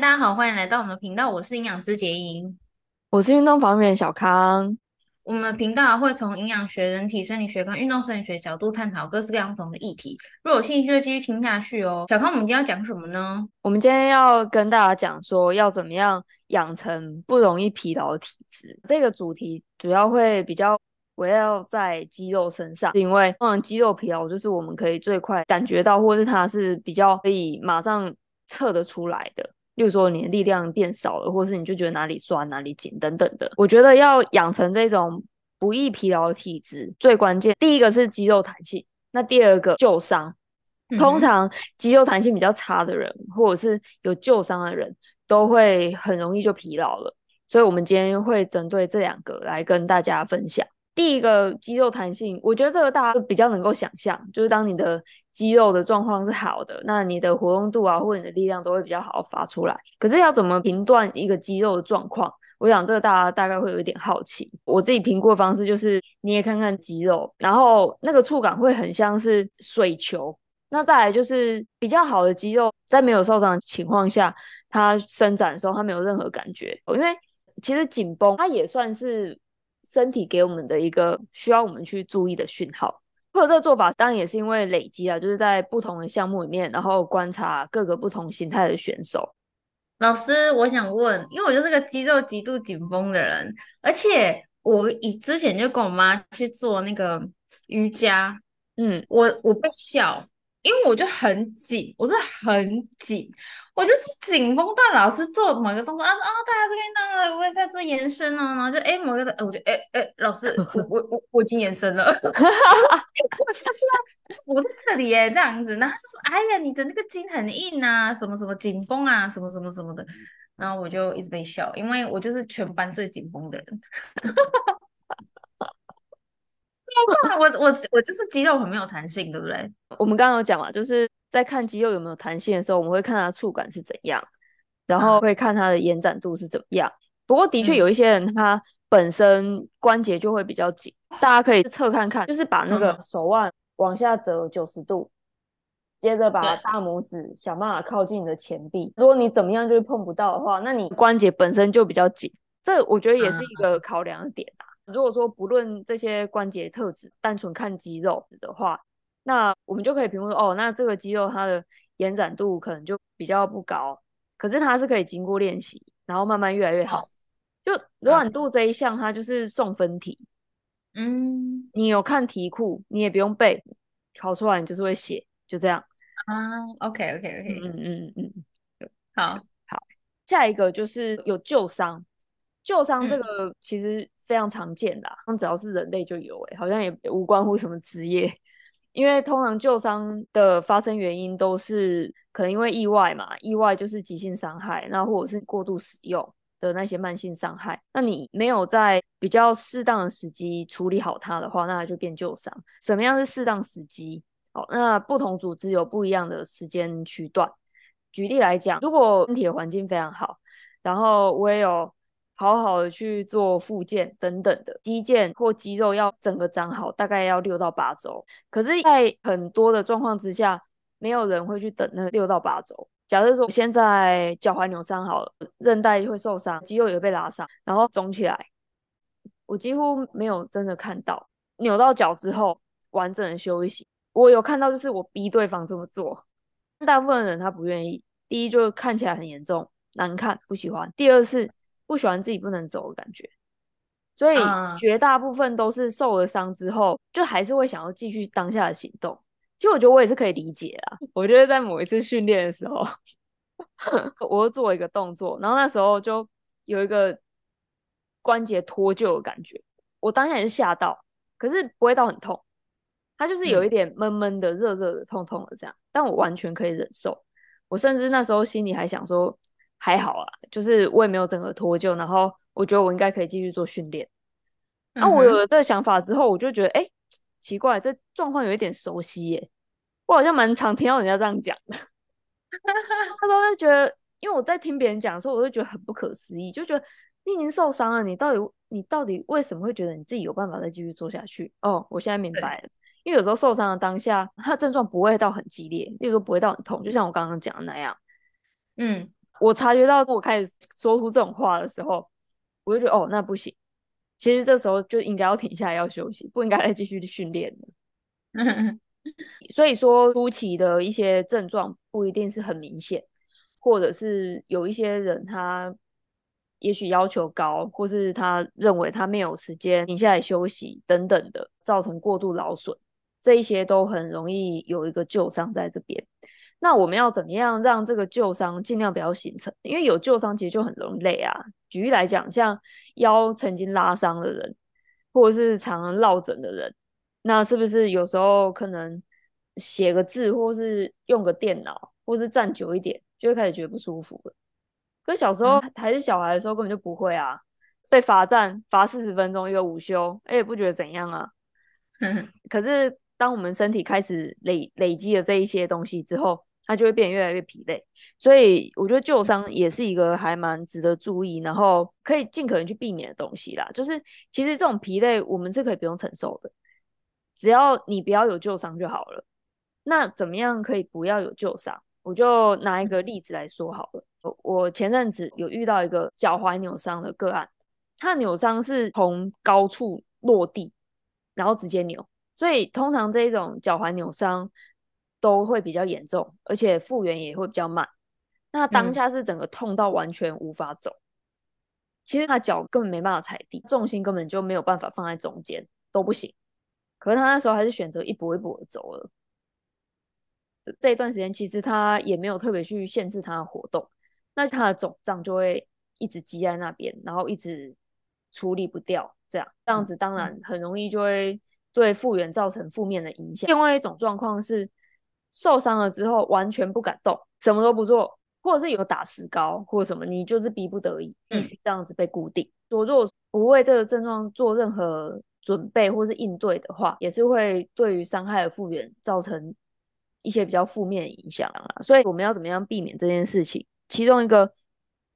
大家好，欢迎来到我们的频道，我是营养师杰莹，我是运动防护员小康。我们的频道会从营养学、人体生理学跟运动生理学角度探讨各式各样不同的议题。如果有兴趣，就继续听下去哦。小康，我们今天要讲什么呢？我们今天要跟大家讲说，要怎么样养成不容易疲劳的体质。这个主题主要会比较围绕在肌肉身上，因为通常肌肉疲劳就是我们可以最快感觉到，或是它是比较可以马上测得出来的。例如说你的力量变少了，或是你就觉得哪里酸哪里紧等等的。我觉得要养成这种不易疲劳的体质，最关键第一个是肌肉弹性，那第二个旧伤。通常肌肉弹性比较差的人，或者是有旧伤的人，都会很容易就疲劳了。所以我们今天会针对这两个来跟大家分享。第一个肌肉弹性，我觉得这个大家比较能够想象，就是当你的肌肉的状况是好的，那你的活动度啊，或者你的力量都会比较好发出来。可是要怎么评断一个肌肉的状况？我想这个大家大概会有一点好奇。我自己评估的方式就是，你也看看肌肉，然后那个触感会很像是水球。那再来就是比较好的肌肉，在没有受伤的情况下，它伸展的时候它没有任何感觉，因为其实紧绷它也算是。身体给我们的一个需要我们去注意的讯号，或者这个做法当然也是因为累积啊，就是在不同的项目里面，然后观察各个不同形态的选手。老师，我想问，因为我就是个肌肉极度紧绷的人，而且我以之前就跟我妈去做那个瑜伽，嗯，我我被笑，因为我就很紧，我是很紧。我就是紧绷到老师做某一个动作啊，哦，大家这边呢，在做延伸啊，然后就哎某一个，我就哎哎老师，我我我我已经延伸了，我下次啊，我在这里耶，这样子，然后就说哎呀，你的那个筋很硬啊，什么什么紧绷啊，什么什么什么的，然后我就一直被笑，因为我就是全班最紧绷的人，我我我就是肌肉很没有弹性，对不对？我们刚刚有讲嘛，就是。在看肌肉有没有弹性的时候，我们会看它触感是怎样，然后会看它的延展度是怎么样。不过的确有一些人他本身关节就会比较紧，嗯、大家可以侧看看，就是把那个手腕往下折九十度，接着把大拇指想办法靠近你的前臂。如果你怎么样就是碰不到的话，那你关节本身就比较紧，这我觉得也是一个考量的点啊。如果说不论这些关节特质，单纯看肌肉的话。那我们就可以评估说，哦，那这个肌肉它的延展度可能就比较不高，可是它是可以经过练习，然后慢慢越来越好。就柔软度这一项，它就是送分题。嗯，你有看题库，你也不用背，考出来你就是会写，就这样。啊，OK OK OK，嗯嗯嗯嗯，好好。下一个就是有旧伤，旧伤这个其实非常常见的，那只要是人类就有，哎，好像也无关乎什么职业。因为通常旧伤的发生原因都是可能因为意外嘛，意外就是急性伤害，那或者是过度使用的那些慢性伤害。那你没有在比较适当的时机处理好它的话，那它就变旧伤。什么样是适当时机？好，那不同组织有不一样的时间区段。举例来讲，如果身体的环境非常好，然后我也有。好好的去做复健等等的肌腱或肌肉要整个长好，大概要六到八周。可是，在很多的状况之下，没有人会去等那六到八周。假设说我现在脚踝扭伤好了，韧带会受伤，肌肉也会被拉伤，然后肿起来，我几乎没有真的看到扭到脚之后完整的休息。我有看到，就是我逼对方这么做，大部分人他不愿意。第一，就是看起来很严重，难看，不喜欢；第二是。不喜欢自己不能走的感觉，所以绝大部分都是受了伤之后，就还是会想要继续当下的行动。其实我觉得我也是可以理解啊。我觉得在某一次训练的时候，我会做一个动作，然后那时候就有一个关节脱臼的感觉。我当下也是吓到，可是不会到很痛，它就是有一点闷闷的、热热的、痛痛的这样，但我完全可以忍受。我甚至那时候心里还想说。还好啊，就是我也没有整个脱臼，然后我觉得我应该可以继续做训练。那、我有了这个想法之后，我就觉得，哎、欸，奇怪，这状况有一点熟悉耶，我好像蛮常听到人家这样讲的。他都会觉得，因为我在听别人讲的时候，我会觉得很不可思议，就觉得你已经受伤了，你到底你到底为什么会觉得你自己有办法再继续做下去？哦，我现在明白了，因为有时候受伤的当下，他的症状不会到很激烈，例如说不会到很痛，就像我刚刚讲的那样。嗯。我察觉到我开始说出这种话的时候，我就觉得哦，那不行。其实这时候就应该要停下来，要休息，不应该再继续训练了。所以说，初期的一些症状不一定是很明显，或者是有一些人他也许要求高，或是他认为他没有时间停下来休息等等的，造成过度劳损，这一些都很容易有一个旧伤在这边。那我们要怎么样让这个旧伤尽量不要形成？因为有旧伤其实就很容易累啊。举例来讲，像腰曾经拉伤的人，或者是常常落枕的人，那是不是有时候可能写个字，或是用个电脑，或是站久一点，就会开始觉得不舒服了？可小时候还是小孩的时候，根本就不会啊。被罚站罚四十分钟一个午休，哎，也不觉得怎样啊。可是当我们身体开始累累积了这一些东西之后，它就会变得越来越疲累，所以我觉得旧伤也是一个还蛮值得注意，然后可以尽可能去避免的东西啦。就是其实这种疲累我们是可以不用承受的，只要你不要有旧伤就好了。那怎么样可以不要有旧伤？我就拿一个例子来说好了。我前阵子有遇到一个脚踝扭伤的个案，他扭伤是从高处落地，然后直接扭，所以通常这一种脚踝扭伤。都会比较严重，而且复原也会比较慢。那当下是整个痛到完全无法走，嗯、其实他脚根本没办法踩地，重心根本就没有办法放在中间，都不行。可是他那时候还是选择一步一步的走了。这一段时间其实他也没有特别去限制他的活动，那他的肿胀就会一直积在那边，然后一直处理不掉，这样这样子当然很容易就会对复原造成负面的影响。另外一种状况是。受伤了之后完全不敢动，什么都不做，或者是有打石膏或者什么，你就是逼不得已必须这样子被固定。我、嗯、如果不为这个症状做任何准备或是应对的话，也是会对于伤害的复原造成一些比较负面的影响啊。所以我们要怎么样避免这件事情？其中一个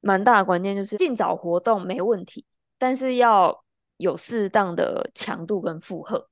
蛮大的关键就是尽早活动没问题，但是要有适当的强度跟负荷。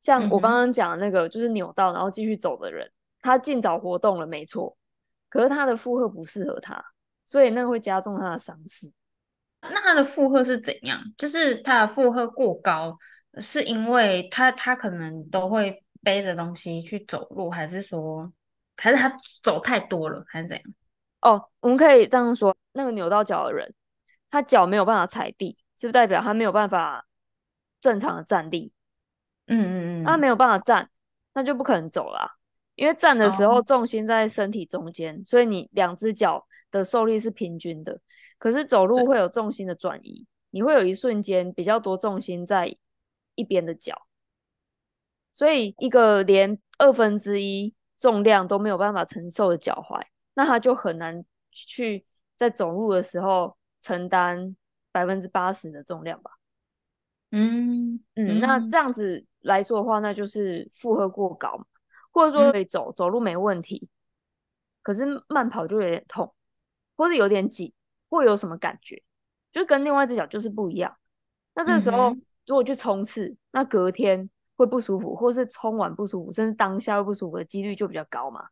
像我刚刚讲的那个，就是扭到然后继续走的人。他尽早活动了，没错，可是他的负荷不适合他，所以那个会加重他的伤势。那他的负荷是怎样？就是他的负荷过高，是因为他他可能都会背着东西去走路，还是说，还是他走太多了，还是怎样？哦，我们可以这样说，那个扭到脚的人，他脚没有办法踩地，是不是代表他没有办法正常的站立？嗯嗯嗯，他没有办法站，那就不可能走了啊。因为站的时候重心在身体中间，oh. 所以你两只脚的受力是平均的。可是走路会有重心的转移，你会有一瞬间比较多重心在一边的脚，所以一个连二分之一重量都没有办法承受的脚踝，那他就很难去在走路的时候承担百分之八十的重量吧。嗯嗯，那这样子来说的话，那就是负荷过高嘛。或者说可以走、嗯、走路没问题，可是慢跑就有点痛，或者有点紧，会有什么感觉，就跟另外一只脚就是不一样。那这个时候如果去冲刺，那隔天会不舒服，或是冲完不舒服，甚至当下会不舒服的几率就比较高嘛。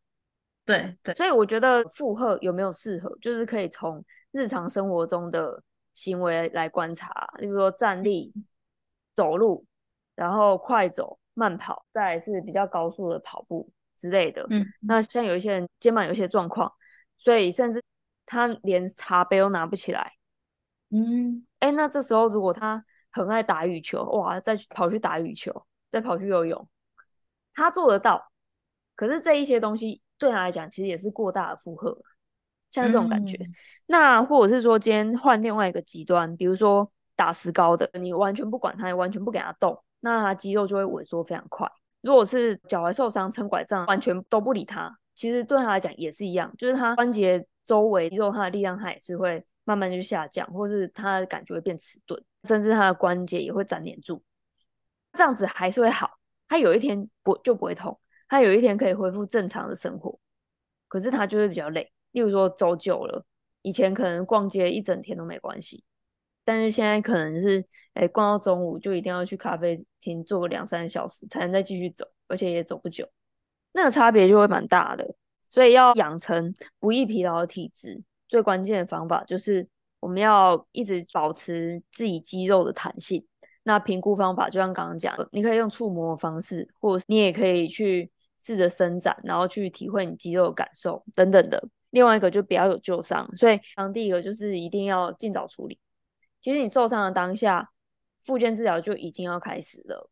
对对，所以我觉得负荷有没有适合，就是可以从日常生活中的行为来观察，例如说站立、走路，然后快走。慢跑，再来是比较高速的跑步之类的。嗯，那像有一些人肩膀有一些状况，所以甚至他连茶杯都拿不起来。嗯，哎、欸，那这时候如果他很爱打羽球，哇，再跑去打羽球，再跑去游泳，他做得到。可是这一些东西对他来讲，其实也是过大的负荷，像这种感觉。嗯、那或者是说，今天换另外一个极端，比如说打石膏的，你完全不管他，也完全不给他动。那他肌肉就会萎缩非常快。如果是脚踝受伤撑拐杖，完全都不理他，其实对他来讲也是一样，就是他关节周围肌肉他的力量，他也是会慢慢就下降，或是他的感觉会变迟钝，甚至他的关节也会粘连住。这样子还是会好，他有一天不就不会痛，他有一天可以恢复正常的生活。可是他就会比较累，例如说走久了，以前可能逛街一整天都没关系。但是现在可能是，哎、逛到中午就一定要去咖啡厅坐个两三小时才能再继续走，而且也走不久，那个差别就会蛮大的。所以要养成不易疲劳的体质，最关键的方法就是我们要一直保持自己肌肉的弹性。那评估方法就像刚刚讲的，你可以用触摸的方式，或者你也可以去试着伸展，然后去体会你肌肉的感受等等的。另外一个就不要有旧伤，所以当第一个就是一定要尽早处理。其实你受伤的当下，复健治疗就已经要开始了。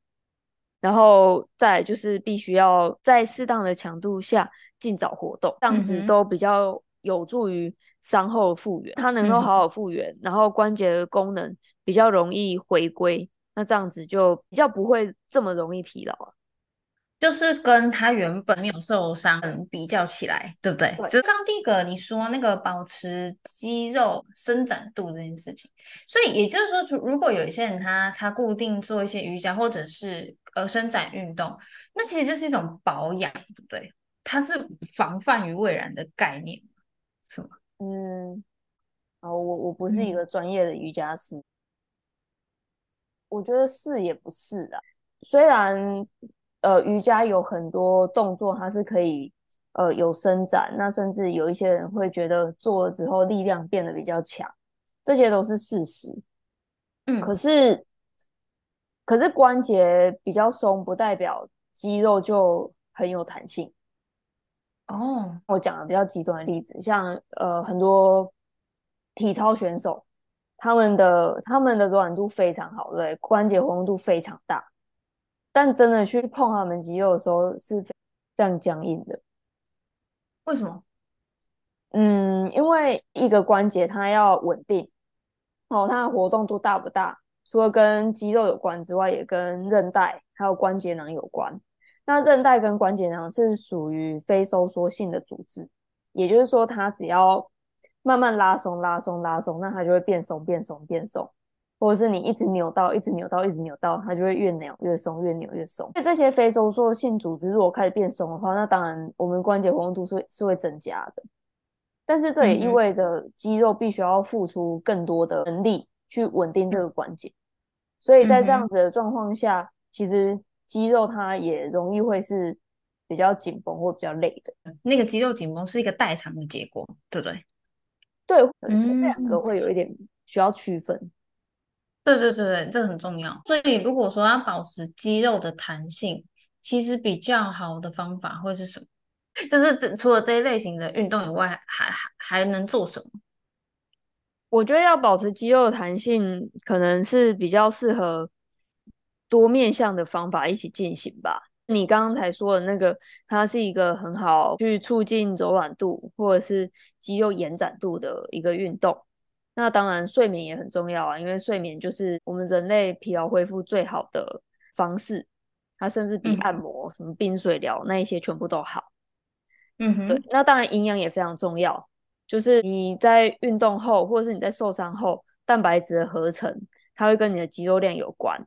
然后再就是必须要在适当的强度下尽早活动，这样子都比较有助于伤后复原。它能够好好复原，然后关节的功能比较容易回归，那这样子就比较不会这么容易疲劳啊。就是跟他原本没有受伤比较起来，对不对？对，就是刚第一个你说那个保持肌肉伸展度这件事情，所以也就是说，如果有一些人他他固定做一些瑜伽或者是呃伸展运动，那其实就是一种保养，对不对？它是防范于未然的概念，是吗？嗯，哦，我我不是一个专业的瑜伽师，嗯、我觉得是也不是啊，虽然。呃，瑜伽有很多动作，它是可以呃有伸展，那甚至有一些人会觉得做了之后力量变得比较强，这些都是事实。嗯，可是可是关节比较松，不代表肌肉就很有弹性。哦，我讲的比较极端的例子，像呃很多体操选手，他们的他们的柔软度非常好，对，关节活动度非常大。但真的去碰他们肌肉的时候是非常僵硬的，为什么？嗯，因为一个关节它要稳定哦，它的活动度大不大？除了跟肌肉有关之外，也跟韧带还有关节囊有关。那韧带跟关节囊是属于非收缩性的组织，也就是说，它只要慢慢拉松、拉松、拉松，那它就会变松、变松、变松。或者是你一直扭到，一直扭到，一直扭到，它就会越扭越松，越扭越松。那这些非收缩性组织如果开始变松的话，那当然我们关节活动度是会是会增加的。但是这也意味着肌肉必须要付出更多的能力去稳定这个关节。所以在这样子的状况下，其实肌肉它也容易会是比较紧绷或比较累的。那个肌肉紧绷是一个代偿的结果，对不对？对，所以这两个会有一点需要区分。对对对对，这很重要。所以如果说要保持肌肉的弹性，其实比较好的方法会是什么？就是除了这一类型的运动以外，还还还能做什么？我觉得要保持肌肉的弹性，可能是比较适合多面向的方法一起进行吧。你刚刚才说的那个，它是一个很好去促进柔软度或者是肌肉延展度的一个运动。那当然，睡眠也很重要啊，因为睡眠就是我们人类疲劳恢复最好的方式，它甚至比按摩、嗯、什么冰水疗那一些全部都好。嗯哼，对。那当然，营养也非常重要，就是你在运动后，或者是你在受伤后，蛋白质的合成，它会跟你的肌肉量有关。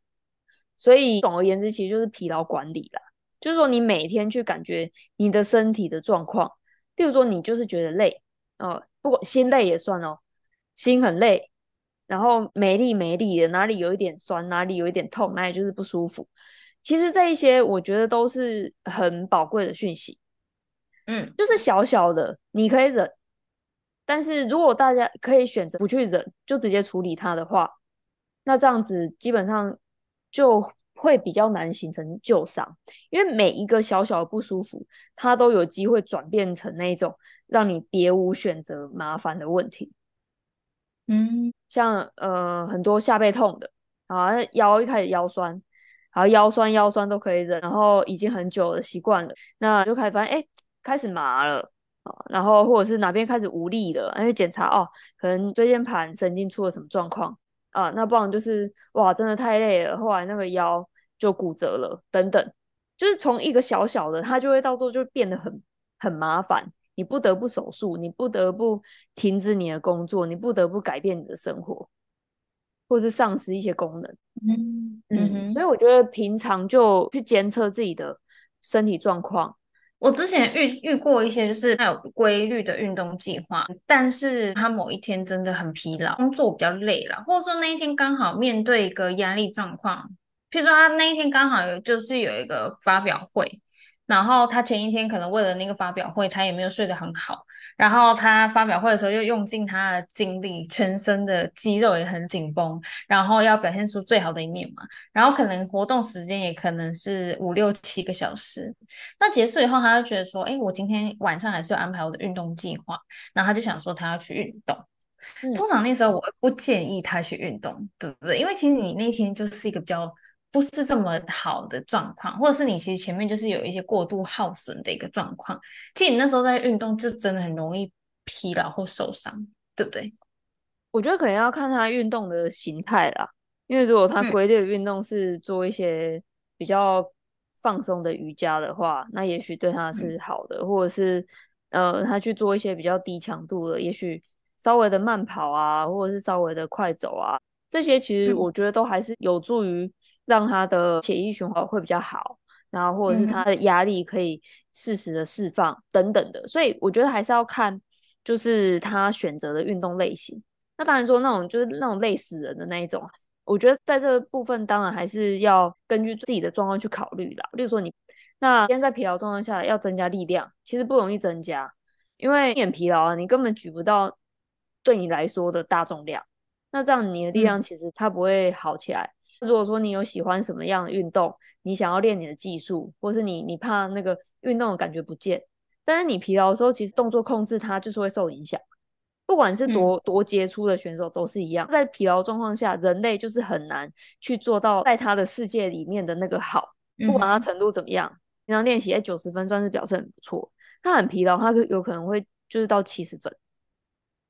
所以总而言之，其实就是疲劳管理啦，就是说你每天去感觉你的身体的状况，例如说你就是觉得累，哦，不管心累也算哦。心很累，然后没力没力的，哪里有一点酸，哪里有一点痛，哪里就是不舒服。其实这一些我觉得都是很宝贵的讯息。嗯，就是小小的你可以忍，但是如果大家可以选择不去忍，就直接处理它的话，那这样子基本上就会比较难形成旧伤，因为每一个小小的不舒服，它都有机会转变成那种让你别无选择、麻烦的问题。嗯，像呃很多下背痛的啊，腰一开始腰酸，然后腰酸腰酸都可以忍，然后已经很久了习惯了，那就开始发现哎开始麻了啊，然后或者是哪边开始无力了，哎检查哦，可能椎间盘神经出了什么状况啊，那不然就是哇真的太累了，后来那个腰就骨折了等等，就是从一个小小的，它就会到时候就变得很很麻烦。你不得不手术，你不得不停止你的工作，你不得不改变你的生活，或是丧失一些功能。嗯嗯，嗯，所以我觉得平常就去监测自己的身体状况。我之前遇遇过一些，就是他有规律的运动计划，但是他某一天真的很疲劳，工作比较累了，或者说那一天刚好面对一个压力状况，譬如说他那一天刚好有就是有一个发表会。然后他前一天可能为了那个发表会，他也没有睡得很好，然后他发表会的时候又用尽他的精力，全身的肌肉也很紧绷，然后要表现出最好的一面嘛。然后可能活动时间也可能是五六七个小时。那结束以后，他就觉得说，哎，我今天晚上还是要安排我的运动计划。然后他就想说，他要去运动。嗯、通常那时候我不建议他去运动，对不对？因为其实你那天就是一个比较不是这么好的状况，或者是你其实前面就是有一些过度耗损的一个状况。其实你那时候在运动，就真的很容易疲劳或受伤，对不对？我觉得可能要看他运动的形态啦，因为如果他规律的运动是做一些比较放松的瑜伽的话，那也许对他是好的，嗯、或者是呃，他去做一些比较低强度的，也许。稍微的慢跑啊，或者是稍微的快走啊，这些其实我觉得都还是有助于让他的血液循环会比较好，然后或者是他的压力可以适时的释放等等的。所以我觉得还是要看，就是他选择的运动类型。那当然说那种就是那种累死人的那一种，我觉得在这个部分当然还是要根据自己的状况去考虑啦。例如说你那今天在疲劳状况下要增加力量，其实不容易增加，因为你很疲劳啊，你根本举不到。对你来说的大重量，那这样你的力量其实它不会好起来。嗯、如果说你有喜欢什么样的运动，你想要练你的技术，或是你你怕那个运动的感觉不见，但是你疲劳的时候，其实动作控制它就是会受影响。不管是多、嗯、多杰出的选手都是一样，在疲劳状况下，人类就是很难去做到在他的世界里面的那个好。不管他程度怎么样，平常练习在九十分算是表现很不错。他很疲劳，他有可能会就是到七十分。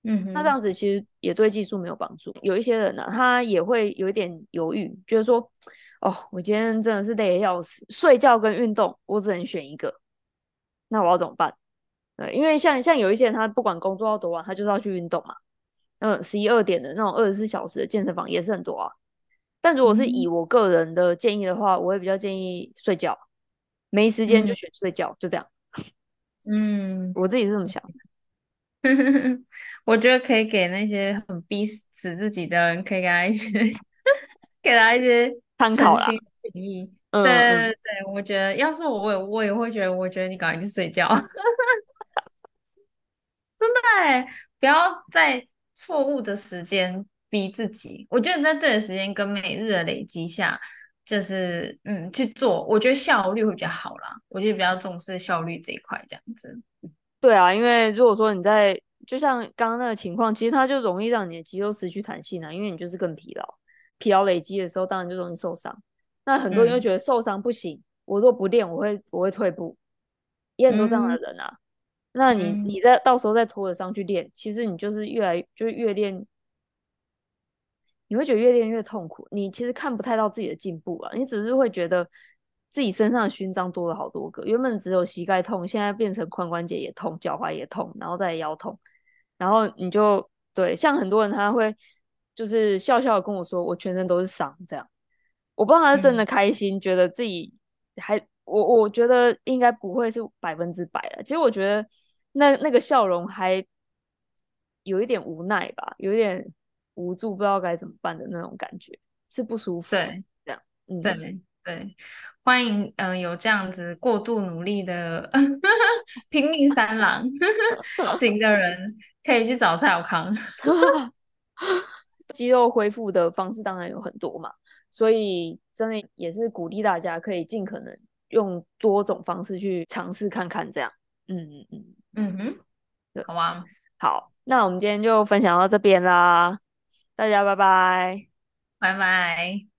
嗯，那这样子其实也对技术没有帮助。有一些人呢、啊，他也会有一点犹豫，觉得说，哦，我今天真的是累得要死，睡觉跟运动，我只能选一个，那我要怎么办？对，因为像像有一些人，他不管工作到多晚，他就是要去运动嘛。嗯，十一二点的那种二十四小时的健身房也是很多啊。但如果是以我个人的建议的话，我会比较建议睡觉，没时间就选睡觉，嗯、就这样。嗯，我自己是这么想的。我觉得可以给那些很逼死自己的人，可以给他一些，给他一些参考啦。建议。对对对，对，我觉得要是我，我也我也会觉得，我觉得你赶快去睡觉。真的哎，不要在错误的时间逼自己。我觉得你在对的时间跟每日的累积下，就是嗯去做，我觉得效率会比较好啦。我觉得比较重视效率这一块，这样子。对啊，因为如果说你在，就像刚刚那个情况，其实它就容易让你的肌肉失去弹性啊，因为你就是更疲劳，疲劳累积的时候，当然就容易受伤。那很多人就觉得受伤不行，嗯、我若不练，我会我会退步，也很多这样的人啊。嗯、那你你在到时候再拖着上去练，其实你就是越来就是越练，你会觉得越练越痛苦，你其实看不太到自己的进步啊，你只是会觉得。自己身上的勋章多了好多个，原本只有膝盖痛，现在变成髋关节也痛，脚踝也痛，然后再腰痛，然后你就对，像很多人他会就是笑笑的跟我说，我全身都是伤，这样，我不知道他是真的开心，嗯、觉得自己还我我觉得应该不会是百分之百了，其实我觉得那那个笑容还有一点无奈吧，有一点无助，不知道该怎么办的那种感觉，是不舒服，对，这样，嗯，对对。欢迎，嗯、呃，有这样子过度努力的 拼命三郎 型的人，可以去找蔡小康。肌肉恢复的方式当然有很多嘛，所以真的也是鼓励大家可以尽可能用多种方式去尝试看看，这样。嗯嗯嗯嗯哼，对好吗？好，那我们今天就分享到这边啦，大家拜拜，拜拜。